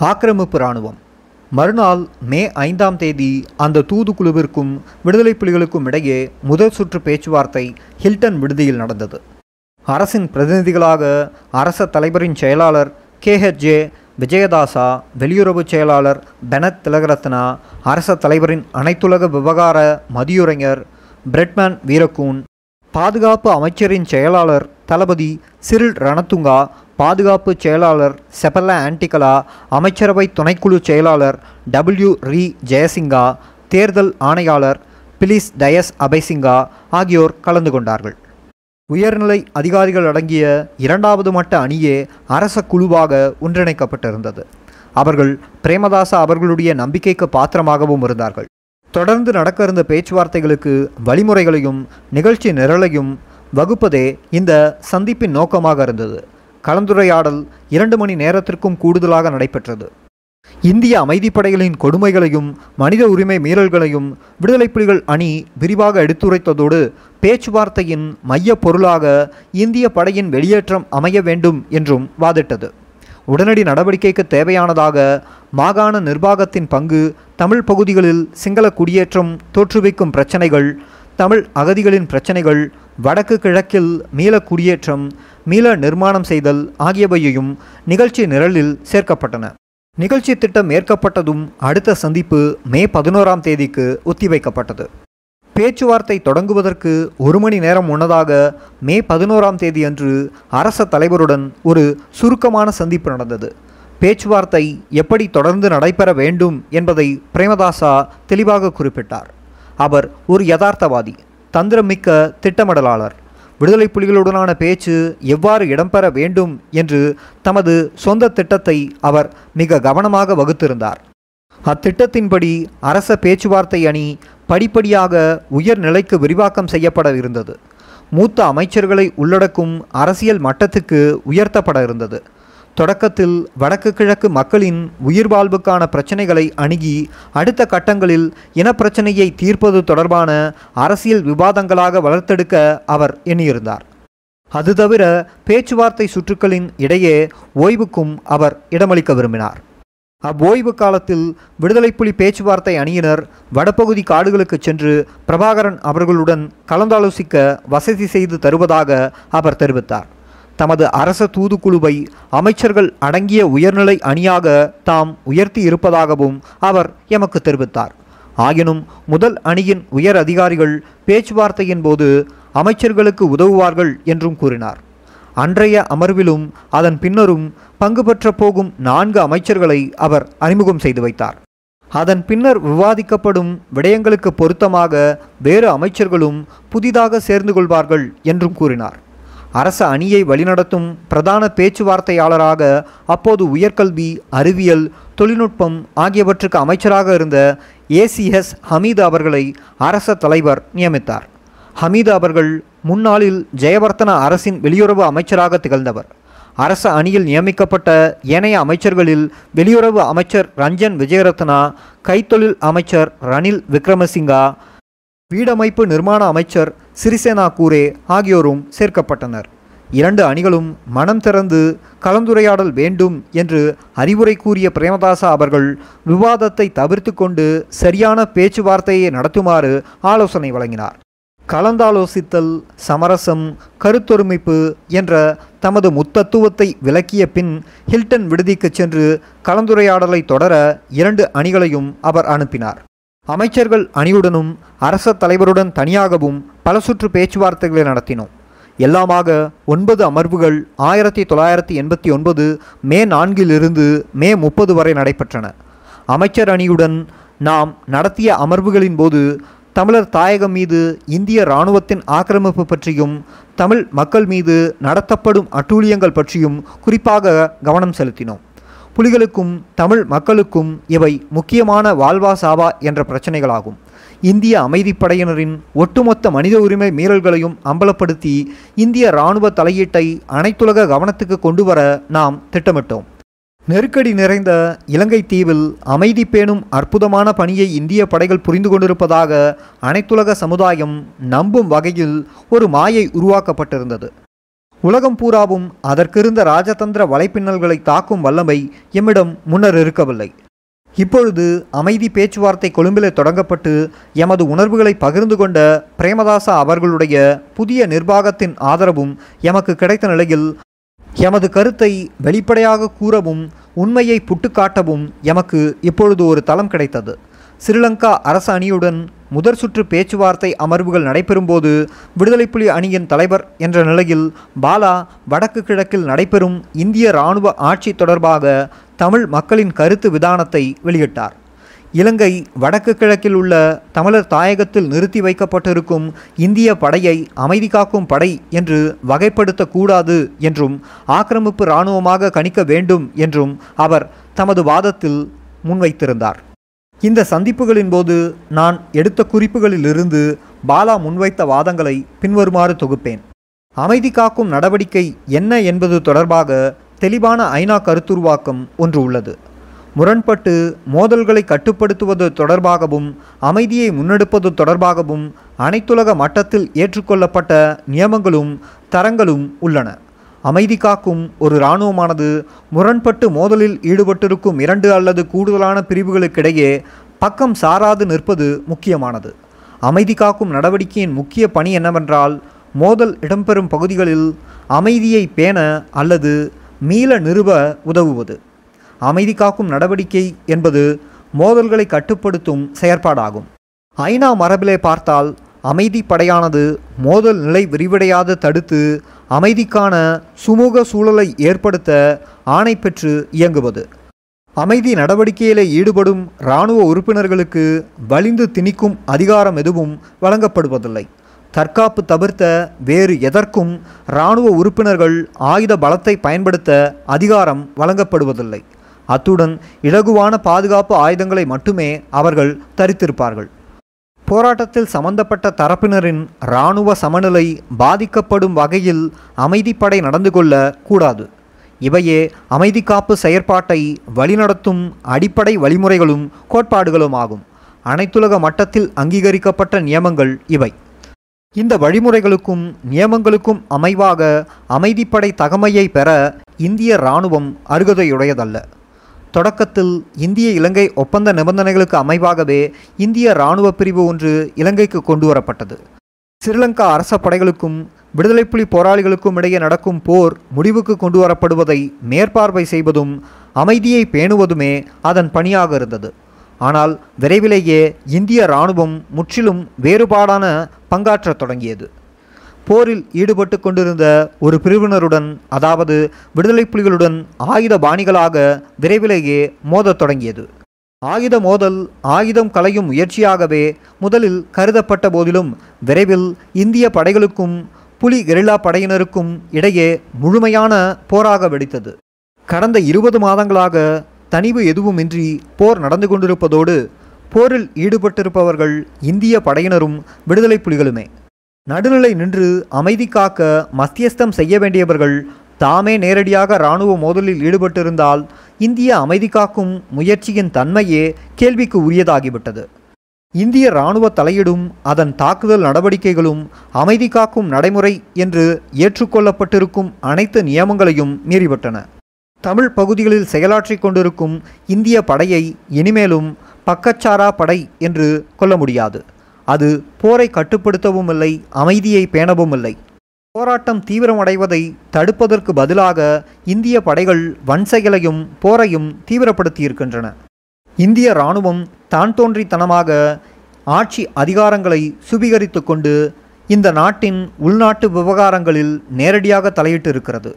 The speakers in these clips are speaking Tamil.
ஆக்கிரமிப்பு இராணுவம். மறுநாள் மே ஐந்தாம் தேதி அந்த தூதுக்குழுவிற்கும் விடுதலை புலிகளுக்கும் இடையே முதல் சுற்று பேச்சுவார்த்தை ஹில்டன் விடுதியில் நடந்தது. அரசின் பிரதிநிதிகளாக அரச தலைவரின் செயலாளர் கேஹெச்ஜே விஜயதாசா வெளியுறவு செயலாளர் பெனத் திலகரத்னா அரச தலைவரின் அனைத்துலக விவகார மதியுரைஞர் பிரெட்மேன் வீரக்கூன் பாதுகாப்பு அமைச்சரின் செயலாளர் தளபதி சிறில் ரணத்துங்கா பாதுகாப்பு செயலாளர் செபல்ல ஆன்டிகலா அமைச்சரவை துணைக்குழு செயலாளர் டபிள்யூ ரி ஜெயசிங்கா தேர்தல் ஆணையாளர் பிலிஸ் டயஸ் அபய்சிங்கா ஆகியோர் கலந்து கொண்டார்கள். உயர்நிலை அதிகாரிகள் அடங்கிய இரண்டாவது மட்ட அணியே அரச குழுவாக ஒன்றிணைக்கப்பட்டிருந்தது. அவர்கள் பிரேமதாசா அவர்களுடைய நம்பிக்கைக்கு பாத்திரமாகவும் இருந்தார்கள். தொடர்ந்து நடக்க இருந்த பேச்சுவார்த்தைகளுக்கு வழிமுறைகளையும் நிகழ்ச்சி நிரலையும் வகுப்பதே இந்த சந்திப்பின் நோக்கமாக இருந்தது. கலந்துரையாடல் இரண்டு மணி நேரத்திற்கும் கூடுதலாக நடைபெற்றது. இந்திய அமைதிப்படைகளின் கொடுமைகளையும் மனித உரிமை மீறல்களையும் விடுதலை புலிகள் அணி விரிவாக எடுத்துரைத்ததோடு பேச்சுவார்த்தையின் மைய பொருளாக இந்திய படையின் வெளியேற்றம் அமைய வேண்டும் என்றும் வாதிட்டது. உடனடி நடவடிக்கைக்கு தேவையானதாக மாகாண நிர்வாகத்தின் பங்கு தமிழ் பகுதிகளில் சிங்கள குடியேற்றம் தோற்றுவிக்கும் பிரச்சனைகள் தமிழ் அகதிகளின் பிரச்சனைகள் வடக்கு கிழக்கில் மீள குடியேற்றம் மீள நிர்மாணம் செய்தல் ஆகியவையையும் நிகழ்ச்சி நிரலில் சேர்க்கப்பட்டன. நிகழ்ச்சி திட்டம் ஏற்கப்பட்டதும் அடுத்த சந்திப்பு மே பதினோராம் தேதிக்கு ஒத்திவைக்கப்பட்டது. பேச்சுவார்த்தை தொடங்குவதற்கு ஒரு மணி நேரம் முன்னதாக மே பதினோராம் தேதி அன்று அரச தலைவருடன் ஒரு சுருக்கமான சந்திப்பு நடந்தது. பேச்சுவார்த்தை எப்படி தொடர்ந்து நடைபெற வேண்டும் என்பதை பிரேமதாசா தெளிவாக குறிப்பிட்டார். அவர் ஒரு யதார்த்தவாதி தந்திரமிக்க திட்டமிடலாளர். விடுதலை புலிகளுடனான பேச்சு எவ்வாறு இடம்பெற வேண்டும் என்று தமது சொந்த திட்டத்தை அவர் மிக கவனமாக வகுத்திருந்தார். அத்திட்டத்தின்படி அரச பேச்சுவார்த்தை அணி படிப்படியாக உயர்நிலைக்கு விரிவாக்கம் செய்யப்பட இருந்தது. மூத்த அமைச்சர்களை உள்ளடக்கும் அரசியல் மட்டத்துக்கு உயர்த்தப்பட இருந்தது. தொடக்கத்தில் வடக்கு கிழக்கு மக்களின் உயிர் வாழ்வுக்கான பிரச்சனைகளை அணுகி அடுத்த கட்டங்களில் இனப்பிரச்சனையை தீர்ப்பது தொடர்பான அரசியல் விவாதங்களாக வளர்த்தெடுக்க அவர் எண்ணியிருந்தார். அது தவிர பேச்சுவார்த்தை சுற்றுக்களின் இடையே ஓய்வுக்கும் அவர் இடமளிக்க விரும்பினார். அவ்வோய்வு காலத்தில் விடுதலைப்புலி பேச்சுவார்த்தை அணியினர் வடபகுதி காடுகளுக்கு சென்று பிரபாகரன் அவர்களுடன் கலந்தாலோசிக்க வசதி செய்து தருவதாக அவர் தெரிவித்தார். தமது அரச தூதுக்குழுவை அமைச்சர்கள் அடங்கிய உயர்நிலை அணியாக தாம் உயர்த்தி இருப்பதாகவும் அவர் எமக்கு தெரிவித்தார். ஆயினும் முதல் அணியின் உயர் அதிகாரிகள் பேச்சுவார்த்தையின் போது அமைச்சர்களுக்கு உதவுவார்கள் என்றும் கூறினார். அன்றைய அமர்விலும் அதன் பின்னரும் பங்கு பெற்ற போகும் நான்கு அமைச்சர்களை அவர் அறிமுகம் செய்து வைத்தார். அதன் பின்னர் விவாதிக்கப்படும் விடயங்களுக்கு பொருத்தமாக வேறு அமைச்சர்களும் புதிதாக சேர்ந்து கொள்வார்கள் என்றும் கூறினார். அரச அணியை வழிநடத்தும் பிரதான பேச்சுவார்த்தையாளராக அப்போது உயர்கல்வி அறிவியல் தொழில்நுட்பம் ஆகியவற்றுக்கு அமைச்சராக இருந்த ஏசிஎஸ் ஹமீது அவர்களை அரச தலைவர் நியமித்தார். ஹமீது அவர்கள் முன்னாளில் ஜெயவர்த்தன அரசின் வெளியுறவு அமைச்சராக திகழ்ந்தவர். அரச அணியில் நியமிக்கப்பட்ட ஏனைய அமைச்சர்களில் வெளியுறவு அமைச்சர் ரஞ்சன் விஜயரத்னா கைத்தொழில் அமைச்சர் ரணில் விக்ரமசிங்கா வீடமைப்பு நிர்மாண அமைச்சர் சிறிசேனா கூரே ஆகியோரும் சேர்க்கப்பட்டனர். இரண்டு அணிகளும் மனம் திறந்து கலந்துரையாடல் வேண்டும் என்று அறிவுரை கூறிய பிரேமதாசா அவர்கள் விவாதத்தை தவிர்த்து கொண்டு சரியான பேச்சுவார்த்தையை நடத்துமாறு ஆலோசனை வழங்கினார். கலந்தாலோசித்தல் சமரசம் கருத்தொருமைப்பு என்ற தமது முத்தத்துவத்தை விளக்கிய பின் ஹில்டன் விடுதிக்கு சென்று கலந்துரையாடலை தொடர இரண்டு அணிகளையும் அவர் அனுப்பினார். அமைச்சர்கள் அணியுடனும் அரச தலைவருடன் தனியாகவும் பல சுற்று பேச்சுவார்த்தைகளை நடத்தினோம். எல்லாமாக ஒன்பது அமர்வுகள் ஆயிரத்தி தொள்ளாயிரத்தி எண்பத்தி ஒன்பது மே நான்கிலிருந்து மே முப்பது வரை நடைபெற்றன. அமைச்சர் அணியுடன் நாம் நடத்திய அமர்வுகளின் போது தமிழர் தாயகம் மீது இந்திய இராணுவத்தின் ஆக்கிரமிப்பு பற்றியும் தமிழ் மக்கள் மீது நடத்தப்படும் அட்டூழியங்கள் பற்றியும் குறிப்பாக கவனம் செலுத்தினோம். புலிகளுக்கும் தமிழ் மக்களுக்கும் இவை முக்கியமான வாழ்வா சாவா என்ற பிரச்சனைகளாகும். இந்திய அமைதிப்படையினரின் ஒட்டுமொத்த மனித உரிமை மீறல்களையும் அம்பலப்படுத்தி இந்திய இராணுவ தலையீட்டை அனைத்துலக கவனத்துக்கு கொண்டு வர நாம் திட்டமிட்டோம். நெருக்கடி நிறைந்த இலங்கை தீவில் அமைதி பேணும் அற்புதமான பணியை இந்திய படைகள் புரிந்து கொண்டிருப்பதாக அனைத்துலக சமுதாயம் நம்பும் வகையில் ஒரு மாயை உருவாக்கப்பட்டிருந்தது. உலகம் பூராவும் அதற்கிருந்த ராஜதந்திர வலைப்பின்னல்களை தாக்கும் வல்லமை எம்மிடம் முன்னர் இருக்கவில்லை. இப்பொழுது அமைதி பேச்சுவார்த்தை கொழும்பிலே தொடங்கப்பட்டு எமது உணர்வுகளை பகிர்ந்து கொண்ட பிரேமதாசா அவர்களுடைய புதிய நிர்வாகத்தின் ஆதரவும் எமக்கு கிடைத்த நிலையில் எமது கருத்தை வெளிப்படையாக கூறவும் உண்மையை புட்டுக்காட்டவும் எமக்கு இப்பொழுது ஒரு தளம் கிடைத்தது. ஸ்ரீலங்கா அரசு அணியுடன் முதற் சுற்று பேச்சுவார்த்தை அமர்வுகள் நடைபெறும்போது விடுதலை புலி அணியின் தலைவர் என்ற நிலையில் பாலா வடக்கு கிழக்கில் நடைபெறும் இந்திய இராணுவ ஆட்சி தொடர்பாக தமிழ் மக்களின் கருத்து விதானத்தை வெளியிட்டார். இலங்கை வடக்கு கிழக்கில் உள்ள தமிழர் தாயகத்தில் நிறுத்தி வைக்கப்பட்டிருக்கும் இந்திய படையை அமைதி காக்கும் படை என்று வகைப்படுத்தக்கூடாது என்றும் ஆக்கிரமிப்பு இராணுவமாக கணிக்க வேண்டும் என்றும் அவர் தமது வாதத்தில் முன்வைத்திருந்தார். இந்த சந்திப்புகளின் போது நான் எடுத்த குறிப்புகளிலிருந்து பாலா முன்வைத்த வாதங்களை பின்வருமாறு தொகுப்பேன். அமைதி காக்கும் நடவடிக்கை என்ன என்பது தொடர்பாக தெளிவான ஐநா கருத்துருவாக்கம் ஒன்று உள்ளது. முரண்பட்டு மோதல்களை கட்டுப்படுத்துவது தொடர்பாகவும் அமைதியை முன்னெடுப்பது தொடர்பாகவும் அனைத்துலக மட்டத்தில் ஏற்றுக்கொள்ளப்பட்ட நியமங்களும் தரங்களும் உள்ளன. அமைதி காக்கும் ஒரு இராணுவமானது முரண்பட்டு மோதலில் ஈடுபட்டிருக்கும் இரண்டு அல்லது கூடுதலான பிரிவுகளுக்கிடையே பக்கம் சாராது நிற்பது முக்கியமானது. அமைதி காக்கும் நடவடிக்கையின் முக்கிய பணி என்னவென்றால் மோதல் இடம்பெறும் பகுதிகளில் அமைதியை பேண அல்லது மீள நிறுவ உதவுவது. அமைதி காக்கும் நடவடிக்கை என்பது மோதல்களை கட்டுப்படுத்தும் செயற்பாடாகும். ஐநா மரபிலே பார்த்தால் அமைதி படையானது மோதல் நிலை விரிவடையாத தடுத்து அமைதிக்கான சுமூக சூழலை ஏற்படுத்த ஆணை பெற்று இயங்குவது. அமைதி நடவடிக்கையிலே ஈடுபடும் இராணுவ உறுப்பினர்களுக்கு வலிந்து திணிக்கும் அதிகாரம் எதுவும் வழங்கப்படுவதில்லை. தற்காப்பு தவிர்த்த வேறு எதற்கும் இராணுவ உறுப்பினர்கள் ஆயுத பலத்தை பயன்படுத்த அதிகாரம் வழங்கப்படுவதில்லை. அத்துடன் இலகுவான பாதுகாப்பு ஆயுதங்களை மட்டுமே அவர்கள் தரித்திருப்பார்கள். போராட்டத்தில் சம்பந்தப்பட்ட தரப்பினரின் இராணுவ சமநிலை பாதிக்கப்படும் வகையில் அமைதிப்படை நடந்து கொள்ள கூடாது. இவையே அமைதி காப்பு செயற்பாட்டை வழிநடத்தும் அடிப்படை வழிமுறைகளும் கோட்பாடுகளும் ஆகும். அனைத்துலக மட்டத்தில் அங்கீகரிக்கப்பட்ட நியமங்கள் இவை. இந்த வழிமுறைகளுக்கும் நியமங்களுக்கும் அமைவாக அமைதிப்படை தகமையை பெற இந்திய இராணுவம் அருகதையுடையதல்ல. தொடக்கத்தில் இந்திய இலங்கை ஒப்பந்த நிபந்தனைகளுக்கு அமைவாகவே இந்திய இராணுவ பிரிவு ஒன்று இலங்கைக்கு கொண்டு வரப்பட்டது. ஸ்ரீலங்கா அரச படைகளுக்கும் விடுதலை புலி போராளிகளுக்கும் இடையே நடக்கும் போர் முடிவுக்கு கொண்டு வரப்படுவதை மேற்பார்வை செய்வதும் அமைதியை பேணுவதுமே அதன் பணியாக இருந்தது. ஆனால் விரைவிலேயே இந்திய இராணுவம் முற்றிலும் வேறுபாடான பங்காற்றத் தொடங்கியது. போரில் ஈடுபட்டு கொண்டிருந்த ஒரு பிரிவினருடன் அதாவது விடுதலை புலிகளுடன் ஆயுத பாணிகளாக விரைவிலேயே மோதத் தொடங்கியது. ஆயுத மோதல் ஆயுதம் களையும் முயற்சியாகவே முதலில் கருதப்பட்ட போதிலும் விரைவில் இந்திய படைகளுக்கும் புலி கெரில்லா படையினருக்கும் இடையே முழுமையான போராக வெடித்தது. கடந்த இருபது மாதங்களாக தனிவு எதுவுமின்றி போர் நடந்து கொண்டிருப்பதோடு போரில் ஈடுபட்டிருப்பவர்கள் இந்திய படையினரும் விடுதலை புலிகளுமே. நடுநிலை நின்று அமைதி காக்க மத்தியஸ்தம் செய்ய வேண்டியவர்கள் தாமே நேரடியாக இராணுவ மோதலில் ஈடுபட்டிருந்தால் இந்திய அமைதி காக்கும் முயற்சியின் தன்மையே கேள்விக்கு உரியதாகிவிட்டது. இந்திய இராணுவ தலையீடும் அதன் தாக்குதல் நடவடிக்கைகளும் அமைதி காக்கும் நடைமுறை என்று ஏற்றுக்கொள்ளப்பட்டிருக்கும் அனைத்து நியமங்களையும் மீறிவிட்டன. தமிழ் பகுதிகளில் செயலாற்றிக் கொண்டிருக்கும் இந்திய படையை இனிமேலும் பக்கச்சாரா படை என்று கொள்ள முடியாது. அது போரை கட்டுப்படுத்தவும் இல்லை அமைதியை பேணவும் இல்லை. போராட்டம் தீவிரமடைவதை தடுப்பதற்கு பதிலாக இந்திய படைகள் வன்செயலையும் போரையும் தீவிரப்படுத்தியிருக்கின்றன. இந்திய இராணுவம் தான் தோன்றித்தனமாக ஆட்சி அதிகாரங்களை சுபீகரித்து கொண்டு இந்த நாட்டின் உள்நாட்டு விவகாரங்களில் நேரடியாக தலையிட்டு இருக்கிறது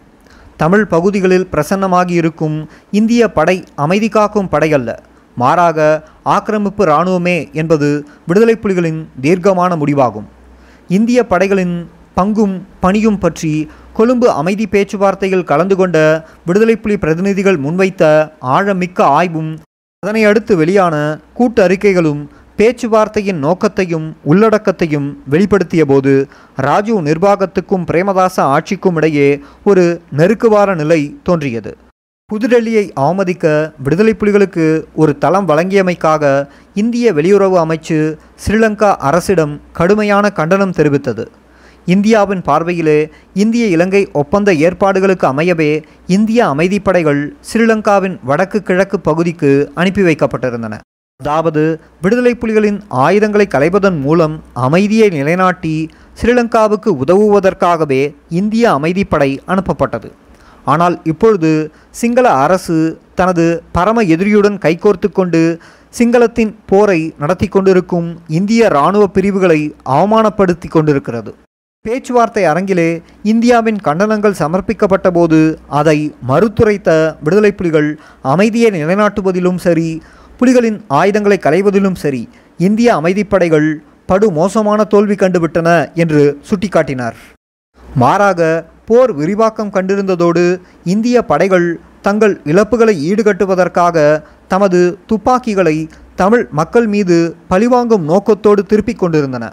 தமிழ் பகுதிகளில் பிரசன்னமாகி இருக்கும் இந்திய படை அமைதி காக்கும் படை அல்ல மாறாக ஆக்கிரமிப்பு இராணுவமே என்பது விடுதலை புலிகளின் தீர்க்கமான முடிவாகும். இந்திய படைகளின் பங்கும் பணியும் பற்றி கொழும்பு அமைதி பேச்சுவார்த்தையில் கலந்து கொண்ட விடுதலை புலி பிரதிநிதிகள் முன்வைத்த ஆழமிக்க ஆய்வும் அதனை அடுத்து வெளியான கூட்டு அறிக்கைகளும் பேச்சுவார்த்தையின் நோக்கத்தையும் உள்ளடக்கத்தையும் வெளிப்படுத்திய போது ராஜீவ் நிர்வாகத்துக்கும் பிரேமதாச ஆட்சிக்கும் இடையே ஒரு நெருக்குவார நிலை தோன்றியது. புதுடெல்லியை அவமதிக்க விடுதலை புலிகளுக்கு ஒரு தளம் வழங்கியமைக்காக இந்திய வெளியுறவு அமைச்சு ஸ்ரீலங்கா அரசிடம் கடுமையான கண்டனம் தெரிவித்தது. இந்தியாவின் பார்வையிலே இந்திய இலங்கை ஒப்பந்த ஏற்பாடுகளுக்கு அமையவே இந்திய அமைதிப்படைகள் ஸ்ரீலங்காவின் வடக்கு கிழக்கு பகுதிக்கு அனுப்பி வைக்கப்பட்டிருந்தன. அதாவது விடுதலை புலிகளின் ஆயுதங்களை களைவதன் மூலம் அமைதியை நிலைநாட்டி ஸ்ரீலங்காவுக்கு உதவுவதற்காகவே இந்திய அமைதிப்படை அனுப்பப்பட்டது. ஆனால் இப்பொழுது சிங்கள அரசு தனது பரம எதிரியுடன் கைகோர்த்து கொண்டு சிங்களத்தின் போரை நடத்தி கொண்டிருக்கும் இந்திய இராணுவ பிரிவுகளை அவமானப்படுத்தி கொண்டிருக்கிறது. பேச்சுவார்த்தை அரங்கிலே இந்தியாவின் கண்டனங்கள் சமர்ப்பிக்கப்பட்ட போது அதை மறுத்துரைத்த விடுதலை புலிகள் அமைதியை நிலைநாட்டுவதிலும் சரி புலிகளின் ஆயுதங்களை களைவதிலும் சரி இந்திய அமைதிப்படைகள் படு மோசமான தோல்வி கண்டுவிட்டன என்று சுட்டிக்காட்டினார். மாறாக போர் விரிவாக்கம் கண்டிருந்ததோடு இந்திய படைகள் தங்கள் இழப்புகளை ஈடுகட்டுவதற்காக தமது துப்பாக்கிகளை தமிழ் மக்கள் மீது பழிவாங்கும் நோக்கத்தோடு திருப்பிக் கொண்டிருந்தன.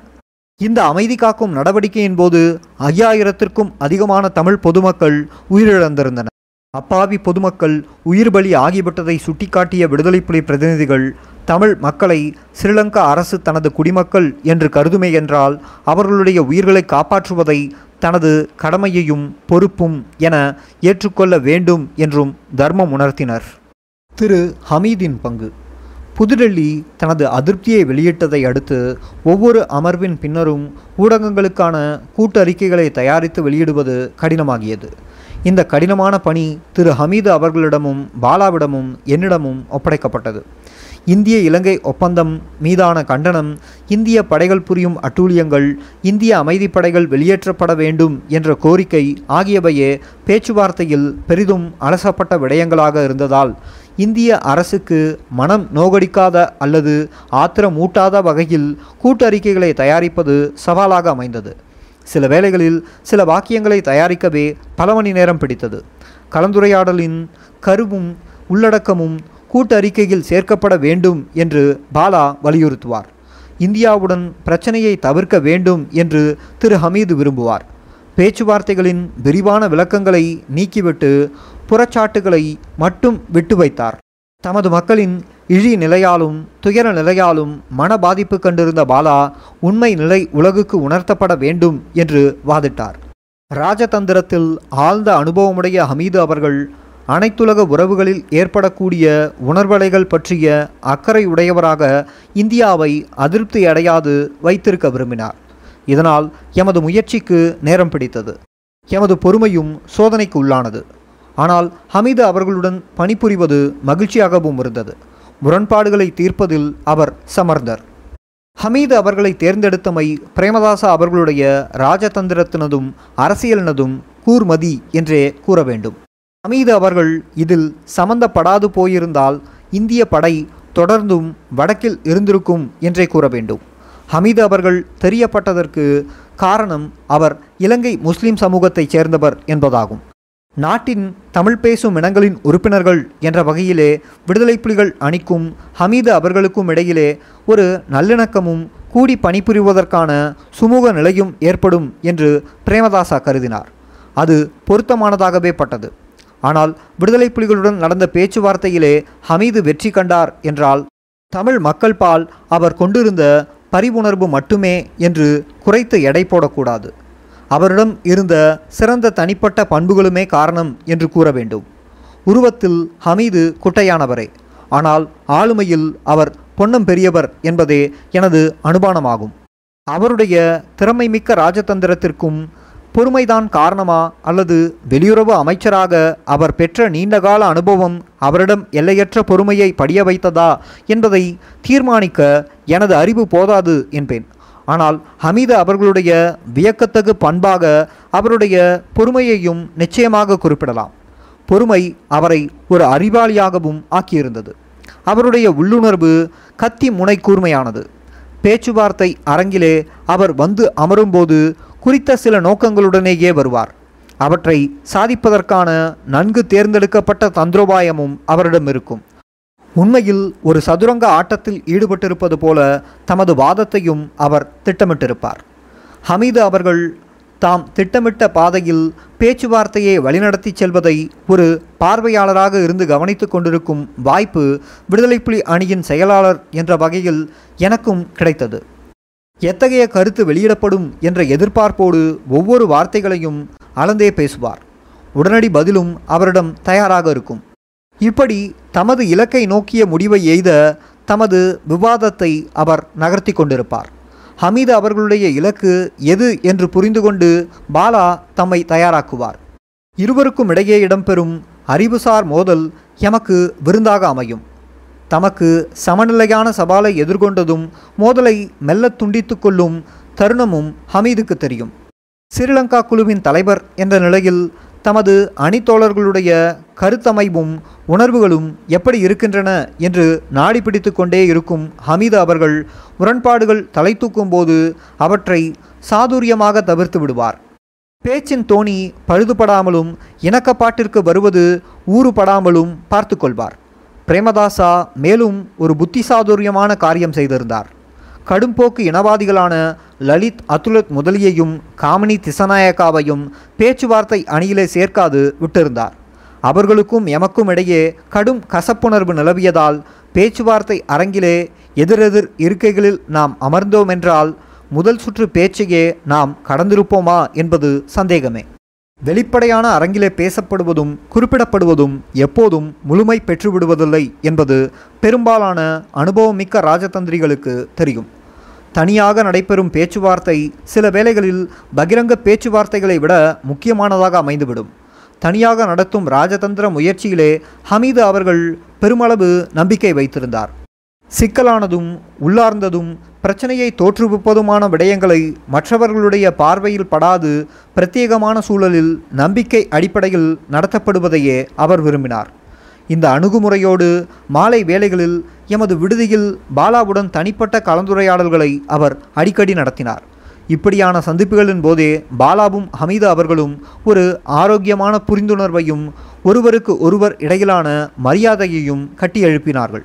இந்த அமைதி காக்கும் நடவடிக்கையின் போது ஐயாயிரத்திற்கும் அதிகமான தமிழ் பொதுமக்கள் உயிரிழந்திருந்தனர். அப்பாவி பொதுமக்கள் உயிர் பலி ஆகிவிட்டதை சுட்டிக்காட்டிய விடுதலை புலி பிரதிநிதிகள் தமிழ் மக்களை ஸ்ரீலங்கா அரசு தனது குடிமக்கள் என்று கருதுமே என்றால் அவர்களுடைய உயிர்களை காப்பாற்றுவதை தனது கடமையையும் பொறுப்பும் என ஏற்றுக்கொள்ள வேண்டும் என்றும் தர்மம் உணர்த்தினர். திரு ஹமீதின் பங்கு. புதுடெல்லி தனது அதிருப்தியை வெளியிட்டதை அடுத்து ஒவ்வொரு அமர்வின் பின்னரும் ஊடகங்களுக்கான கூட்டறிக்கைகளை தயாரித்து வெளியிடுவது கடினமாகியது. இந்த கடினமான பணி திரு ஹமீது அவர்களிடமும் பாலாவிடமும் என்னிடமும் ஒப்படைக்கப்பட்டது. இந்திய இலங்கை ஒப்பந்தம் மீதான கண்டனம் இந்திய படைகள் புரியும் அட்டூழியங்கள் இந்திய அமைதிப்படைகள் வெளியேற்றப்பட வேண்டும் என்ற கோரிக்கை ஆகியவையே பேச்சுவார்த்தையில் பெரிதும் அலசப்பட்ட விடயங்களாக இருந்ததால் இந்திய அரசுக்கு மனம் நோகடிக்காத அல்லது ஆத்திரமூட்டாத வகையில் கூட்டறிக்கைகளை தயாரிப்பது சவாலாக அமைந்தது. சில வேளைகளில் சில வாக்கியங்களை தயாரிக்கவே பல மணி நேரம் பிடித்தது. கலந்துரையாடலின் கருவும் உள்ளடக்கமும் கூட்டறிக்கையில் சேர்க்கப்பட வேண்டும் என்று பாலா வலியுறுத்துவார். இந்தியாவுடன் பிரச்சனையை தவிர்க்க வேண்டும் என்று திரு ஹமீது விரும்புவார். பேச்சுவார்த்தைகளின் விரிவான விளக்கங்களை நீக்கிவிட்டு புறச்சாட்டுகளை மட்டும் விட்டு வைத்தார். தமது மக்களின் இழி நிலையாலும் துயர நிலையாலும் மன பாதிப்பு கண்டிருந்த பாலா உண்மை நிலை உலகுக்கு உணர்த்தப்பட வேண்டும் என்று வாதிட்டார். ராஜதந்திரத்தில் ஆழ்ந்த அனுபவமுடைய ஹமீது அவர்கள் அனைத்துலக உறவுகளில் ஏற்படக்கூடிய உணர்வலைகள் பற்றிய அக்கறை உடையவராக இந்தியாவை அதிருப்தி அடையாது வைத்திருக்க விரும்பினார். இதனால் எமது முயற்சிக்கு நேரம் பிடித்தது. எமது பொறுமையும் சோதனைக்கு உள்ளானது. ஆனால் ஹமீது அவர்களுடன் பணிபுரிவது மகிழ்ச்சியாகவும் இருந்தது. முரண்பாடுகளை தீர்ப்பதில் அவர் சமர்ந்தர். ஹமீது அவர்களை தேர்ந்தெடுத்தமை பிரேமதாசா அவர்களுடைய ராஜதந்திரத்தினதும் அரசியலினதும் கூர்மதி என்றே கூற வேண்டும். ஹமீது அவர்கள் இதில் சம்பந்தப்படாது போயிருந்தால் இந்திய படை தொடர்ந்தும் வடக்கில் இருந்திருக்கும் என்றே கூற வேண்டும். ஹமீது அவர்கள் தெரியப்பட்டதற்கு காரணம் அவர் இலங்கை முஸ்லிம் சமூகத்தைச் சேர்ந்தவர் என்பதாகும். நாட்டின் தமிழ் பேசும் இனங்களின் உறுப்பினர்கள் என்ற வகையிலே விடுதலை புலிகள் அணிக்கும் ஹமீது அவர்களுக்கும் இடையிலே ஒரு நல்லிணக்கமும் கூடி பணிபுரிவதற்கான சுமூக நிலையும் ஏற்படும் என்று பிரேமதாசா கருதினார். அது பொருத்தமானதாகவே பட்டது. ஆனால் விடுதலை புலிகளுடன் நடந்த பேச்சுவார்த்தையிலே ஹமீது வெற்றி கண்டார் என்றால் தமிழ் மக்கள் பால் அவர் கொண்டிருந்த பரிவுணர்வு மட்டுமே என்று குறைத்து எடை போடக்கூடாது. அவரிடம் இருந்த சிறந்த தனிப்பட்ட பண்புகளுமே காரணம் என்று கூற வேண்டும். உருவத்தில் ஹமீது குட்டையானவரே. ஆனால் ஆளுமையில் அவர் பொன்னம் பெரியவர் என்பதே எனது அனுமானமாகும். அவருடைய திறமைமிக்க ராஜதந்திரத்திற்கும் பொறுமைதான் காரணமா அல்லது வெளியுறவு அமைச்சராக அவர் பெற்ற நீண்டகால அனுபவம் அவரிடம் எல்லையற்ற பொறுமையை படிய வைத்ததா என்பதை தீர்மானிக்க எனது அறிவு போதாது என்பேன். ஆனால் ஹமீது அவர்களுடைய வியக்கத்தகு பண்பாக அவருடைய பொறுமையையும் நிச்சயமாக குறிப்பிடலாம். பொறுமை அவரை ஒரு அறிவாளியாகவும் ஆக்கியிருந்தது. அவருடைய உள்ளுணர்வு கத்தி முனை கூர்மையானது பேச்சுவார்த்தை அரங்கிலே அவர் வந்து அமரும்போது குறித்த சில நோக்கங்களுடனேயே வருவார். அவற்றை சாதிப்பதற்கான நன்கு தேர்ந்தெடுக்கப்பட்ட தந்திரோபாயமும் அவரிடம் இருக்கும். உண்மையில் ஒரு சதுரங்க ஆட்டத்தில் ஈடுபட்டிருப்பது போல தமது வாதத்தையும் அவர் திட்டமிட்டிருப்பார். ஹமீது அவர்கள் தாம் திட்டமிட்ட பாதையில் பேச்சுவார்த்தையை வழிநடத்தி செல்வதை ஒரு பார்வையாளராக இருந்து கவனித்து கொண்டிருக்கும் வாய்ப்பு விடுதலை புலி அணியின் செயலாளர் என்ற வகையில் எனக்கும் கிடைத்தது. எத்தகைய கருத்து வெளியிடப்படும் என்ற எதிர்பார்ப்போடு ஒவ்வொரு வார்த்தைகளையும் அளந்தே பேசுவார். உடனடி பதிலும் அவரிடம் தயாராக இருக்கும். இப்படி தமது இலக்கை நோக்கிய முடிவை எய்த தமது விவாதத்தை அவர் நகர்த்தி கொண்டிருப்பார். ஹமீது அவர்களுடைய இலக்கு எது என்று புரிந்து கொண்டு பாலா தம்மை தயாராக்குவார். இருவருக்கும் இடையே இடம்பெறும் அறிவுசார் மோதல் எமக்கு விருந்தாக அமையும். தமக்கு சமநிலையான சவாலை எதிர்கொண்டதும் மோதலை மெல்ல துண்டித்து கொள்ளும் தருணமும் ஹமீதுக்கு தெரியும். ஸ்ரீலங்கா குழுவின் தலைவர் என்ற நிலையில் தமது அணித்தோழர்களுடைய கருத்தமைவும் உணர்வுகளும் எப்படி இருக்கின்றன என்று நாடி பிடித்து கொண்டே இருக்கும் ஹமீது அவர்கள் முரண்பாடுகள் தலை தூக்கும் போது அவற்றை சாதுரியமாக தவிர்த்து விடுவார். பேச்சின் தோணி பழுதுபடாமலும் இணக்கப்பாட்டிற்கு வருவது ஊறுபடாமலும் பார்த்து கொள்வார். பிரேமதாசா மேலும் ஒரு புத்திசாதுரியமான காரியம் செய்திருந்தார். கடும்போக்கு இனவாதிகளான லலித் அதுலத் முதலியையும் காமினி திசநாயக்காவையும் பேச்சுவார்த்தை அணியிலே சேர்க்காது விட்டிருந்தார். அவர்களுக்கும் எமக்கும் இடையே கடும் கசப்புணர்வு நிலவியதால் பேச்சுவார்த்தை அரங்கிலே எதிரெதிர் இருக்கைகளில் நாம் அமர்ந்தோமென்றால் முதல் சுற்று பேச்சையே நாம் கடந்திருப்போமா என்பது சந்தேகமே. வெளிப்படையான அரங்கிலே பேசப்படுவதும் குறிப்பிடப்படுவதும் எப்போதும் முழுமை பெற்றுவிடுவதில்லை என்பது பெரும்பாலான அனுபவமிக்க ராஜதந்திரிகளுக்கு தெரியும். தனியாக நடைபெறும் பேச்சுவார்த்தை சில வேளைகளில் பகிரங்க பேச்சுவார்த்தைகளை விட முக்கியமானதாக அமைந்துவிடும். தனியாக நடத்தும் ராஜதந்திர முயற்சியிலே ஹமீது அவர்கள் பெருமளவு நம்பிக்கை வைத்திருந்தார். சிக்கலானதும் உள்ளார்ந்ததும் பிரச்சனையை தோற்றுவிப்பதுமான விடயங்களை மற்றவர்களுடைய பார்வையில் படாது பிரத்யேகமான சூழலில் நம்பிக்கை அடிப்படையில் நடத்தப்படுவதையே அவர் விரும்பினார். இந்த அணுகுமுறையோடு மாலை வேளைகளில் எமது விடுதியில் பாலாவுடன் தனிப்பட்ட கலந்துரையாடல்களை அவர் அடிக்கடி நடத்தினார். இப்படியான சந்திப்புகளின் போதே பாலாவும் ஹமீதா அவர்களும் ஒரு ஆரோக்கியமான புரிந்துணர்வையும் ஒருவருக்கு ஒருவர் இடையிலான மரியாதையையும் கட்டி எழுப்பினார்கள்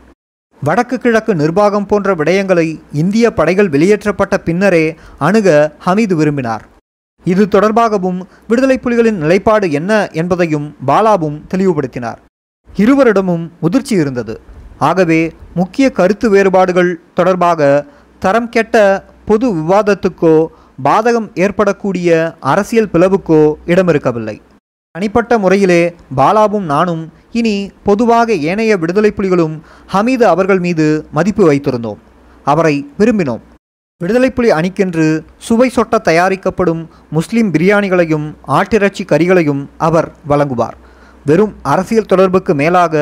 வடக்கு கிழக்கு நிர்வாகம் போன்ற விடயங்களை இந்திய படைகள் வெளியேற்றப்பட்ட பின்னரே அணுக ஹமீது விரும்பினார். இது தொடர்பாகவும் விடுதலை புலிகளின் நிலைப்பாடு என்ன என்பதையும் பாலாவும் தெளிவுபடுத்தினார். இருவரிடமும் முதிர்ச்சி இருந்தது. ஆகவே முக்கிய கருத்து வேறுபாடுகள் தொடர்பாக தரம் கெட்ட பொது விவாதத்துக்கோ பாதகம் ஏற்படக்கூடிய அரசியல் பிளவுக்கோ இடமிருக்கவில்லை. தனிப்பட்ட முறையிலே பாலாவும் நானும் இனி பொதுவாக ஏனைய விடுதலை புலிகளும் ஹமீது அவர்கள் மீது மதிப்பு வைத்திருந்தோம். அவரை விரும்பினோம். விடுதலை புலி அணிக்கென்று சுவை சொட்ட தயாரிக்கப்படும் முஸ்லிம் பிரியாணிகளையும் ஆட்டிறைச்சி கறிகளையும் அவர் வழங்குவார். வெறும் அரசியல் தொடர்புக்கு மேலாக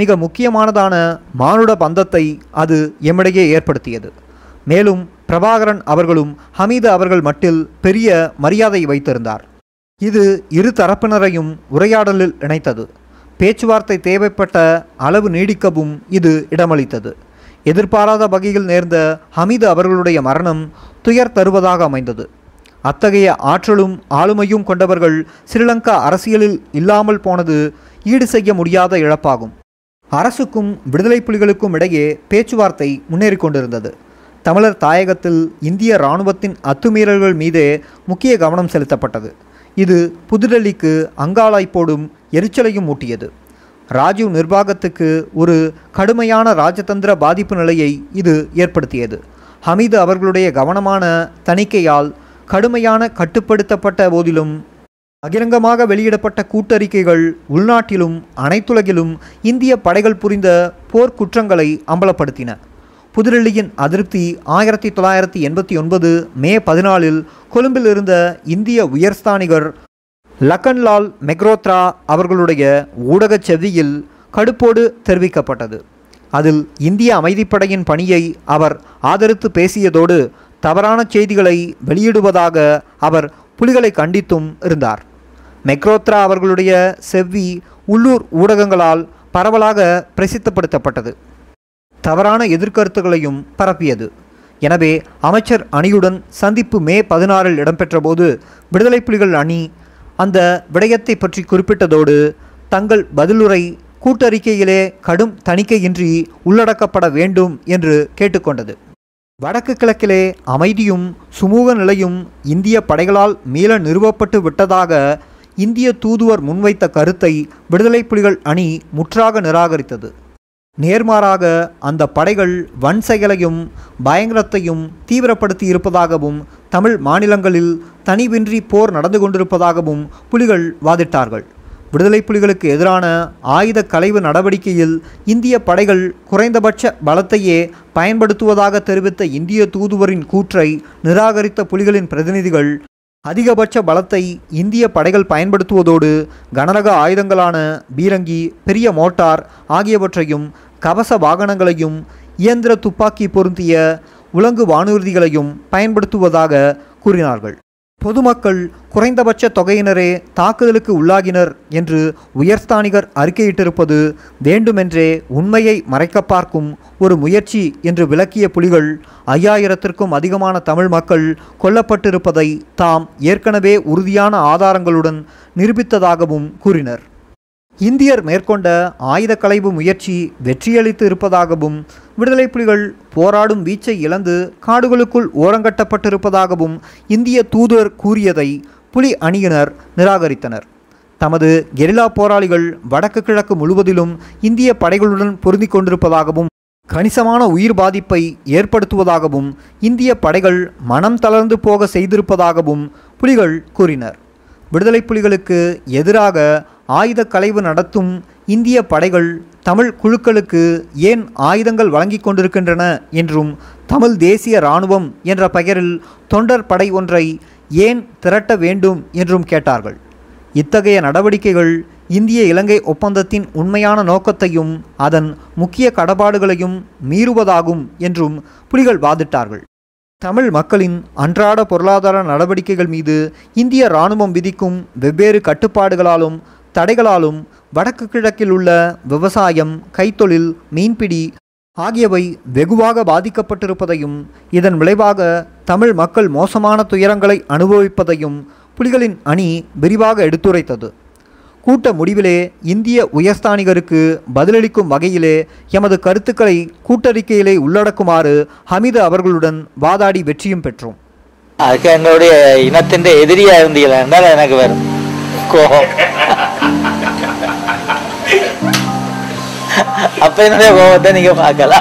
மிக முக்கியமானதான மானுட பந்தத்தை அது எம்மிடையே ஏற்படுத்தியது. மேலும் பிரபாகரன் அவர்களும் ஹமீது அவர்கள் மட்டில் பெரிய மரியாதை வைத்திருந்தார். இது இரு தரப்பினரையும் உரையாடலில் இணைத்தது. பேச்சுவார்த்தை தேவைப்பட்ட அளவு நீடிக்கவும் இது இடமளித்தது. எதிர்பாராத வகையில் நேர்ந்த ஹமீது அவர்களுடைய மரணம் துயர் தருவதாக அமைந்தது. அத்தகைய ஆற்றலும் ஆளுமையும் கொண்டவர்கள் ஸ்ரீலங்கா அரசியலில் இல்லாமல் போனது ஈடு செய்ய முடியாத இழப்பாகும். அரசுக்கும் விடுதலை புலிகளுக்கும் இடையே பேச்சுவார்த்தை முன்னேறி கொண்டிருந்தது. தமிழர் தாயகத்தில் இந்திய இராணுவத்தின் அத்துமீறல்கள் மீதே முக்கிய கவனம் செலுத்தப்பட்டது. இது புதுடெல்லிக்கு அங்காளாய் போடும் எரிச்சலையும் ஊட்டியது. ராஜீவ் நிர்வாகத்துக்கு ஒரு கடுமையான ராஜதந்திர பாதிப்பு நிலையை இது ஏற்படுத்தியது. ஹமீது அவர்களுடைய கவனமான தணிக்கையால் கடுமையான கட்டுப்படுத்தப்பட்ட போதிலும் பகிரங்கமாக வெளியிடப்பட்ட கூட்டறிக்கைகள் உள்நாட்டிலும் அனைத்துலகிலும் இந்திய படைகள் புரிந்த போர்க்குற்றங்களை அம்பலப்படுத்தின. புதுடெல்லியின் அதிருப்தி ஆயிரத்தி தொள்ளாயிரத்தி எண்பத்தி ஒன்பது மே பதினாலில் கொழும்பில் இருந்த இந்திய உயர்ஸ்தானிகர் லக்கன்லால் மெக்ரோத்ரா அவர்களுடைய ஊடகச் செவியில் கடுப்போடு தெரிவிக்கப்பட்டது. அதில் இந்திய அமைதிப்படையின் பணியை அவர் ஆதரித்து பேசியதோடு தவறான செய்திகளை வெளியிடுவதாக அவர் புலிகளை கண்டித்தும் இருந்தார். மெக்ரோத்ரா அவர்களுடைய செவ்வி உள்ளூர் ஊடகங்களால் பரவலாக பிரசித்தப்படுத்தப்பட்டது. தவறான எதிர்கருத்துகளையும் பரப்பியது. எனவே அமைச்சர் அணியுடன் சந்திப்பு மே பதினாறில் இடம்பெற்றபோது விடுதலை புலிகள் அணி அந்த விடயத்தை பற்றி குறிப்பிட்டதோடு தங்கள் பதிலுரை கூட்டறிக்கையிலே கடும் தணிக்கையின்றி உள்ளடக்கப்பட வேண்டும் என்று கேட்டுக்கொண்டது. வடக்கு கிழக்கிலே அமைதியும் சுமூக நிலையும் இந்திய படைகளால் மீள நிறுவப்பட்டு விட்டதாக இந்திய தூதுவர் முன்வைத்த கருத்தை விடுதலை புலிகள் அணி முற்றாக நிராகரித்தது. நேர்மாறாக அந்த படைகள் வன் செயலையும் பயங்கரத்தையும் தீவிரப்படுத்தி இருப்பதாகவும் தமிழ் மாநிலங்களில் தனிவின்றி போர் நடந்து கொண்டிருப்பதாகவும் புலிகள் வாதிட்டார்கள். விடுதலை புலிகளுக்கு எதிரான ஆயுத களைவு நடவடிக்கையில் இந்திய படைகள் குறைந்தபட்ச பலத்தையே பயன்படுத்துவதாக தெரிவித்த இந்திய தூதுவரின் கூற்றை நிராகரித்த புலிகளின் பிரதிநிதிகள் அதிகபட்ச பலத்தை இந்திய படைகள் பயன்படுத்துவதோடு கனரக ஆயுதங்களான பீரங்கி பெரிய மோட்டார் ஆகியவற்றையும் கவச வாகனங்களையும் இயந்திர துப்பாக்கி பொருந்திய உலங்கு வானூர்திகளையும் பயன்படுத்துவதாக கூறினார்கள். பொதுமக்கள் குறைந்தபட்ச தொகையினரே தாக்குதலுக்கு உள்ளாகினர் என்று உயர்ஸ்தானிகர் அறிக்கையிட்டிருப்பது வேண்டுமென்றே உண்மையை மறைக்க பார்க்கும் ஒரு முயற்சி என்று விளக்கிய புலிகள் ஐயாயிரத்திற்கும் அதிகமான தமிழ் மக்கள் கொல்லப்பட்டிருப்பதை தாம் ஏற்கனவே உறுதியான ஆதாரங்களுடன் நிரூபித்ததாகவும் கூறினர். இந்தியர் மேற்கொண்ட ஆயுத களைவு முயற்சி வெற்றியளித்து இருப்பதாகவும் விடுதலை புலிகள் போராடும் வீச்சை இழந்து காடுகளுக்குள் ஓரங்கட்டப்பட்டிருப்பதாகவும் இந்திய தூதர் கூறியதை புலி அணியினர் நிராகரித்தனர். தமது கெரில்லா போராளிகள் வடக்கு கிழக்கு முழுவதிலும் இந்திய படைகளுடன் பொருந்தி கொண்டிருப்பதாகவும் கணிசமான உயிர் பாதிப்பை ஏற்படுத்துவதாகவும் இந்திய படைகள் மனம் தளர்ந்து போக செய்திருப்பதாகவும் புலிகள் கூறினர். விடுதலை புலிகளுக்கு எதிராக ஆயுத களைவு நடத்தும் இந்திய படைகள் தமிழ் குழுக்களுக்கு ஏன் ஆயுதங்கள் வழங்கிக் கொண்டிருக்கின்றன என்றும் தமிழ் தேசிய இராணுவம் என்ற பெயரில் தொண்டர் படை ஒன்றை ஏன் திரட்ட வேண்டும் என்றும் கேட்டார்கள். இத்தகைய நடவடிக்கைகள் இந்திய இலங்கை ஒப்பந்தத்தின் உண்மையான நோக்கத்தையும் அதன் முக்கிய கடப்பாடுகளையும் மீறுவதாகும் என்றும் புலிகள் வாதிட்டார்கள். தமிழ் மக்களின் அன்றாட பொருளாதார நடவடிக்கைகள் மீது இந்திய இராணுவம் விதிக்கும் வெவ்வேறு கட்டுப்பாடுகளாலும் தடைகளாலும் வடக்கு கிழக்கில் உள்ள விவசாயம் கைத்தொழில் மீன்பிடி ஆகியவை வெகுவாக பாதிக்கப்பட்டிருப்பதையும் இதன் விளைவாக தமிழ் மக்கள் மோசமான துயரங்களை அனுபவிப்பதையும் புலிகளின் அணி விரிவாக எடுத்துரைத்தது. கூட்ட முடிவிலே இந்திய உயர்ஸ்தானிகருக்கு பதிலளிக்கும் வகையிலே எமது கருத்துக்களை கூட்டறிக்கையிலே உள்ளடக்குமாறு ஹமிது அவர்களுடன் வாதாடி வெற்றியும் பெற்றோம். அதுக்கு எங்களுடைய இனத்தின் எதிரியாக இருந்தீங்களா என்றால் எனக்கு வரும் கோபம். ಅಪ್ಪೇನಲ್ಲೇ ಹೋಗೋದೇ ನೀವು ಆಗಲ್ಲ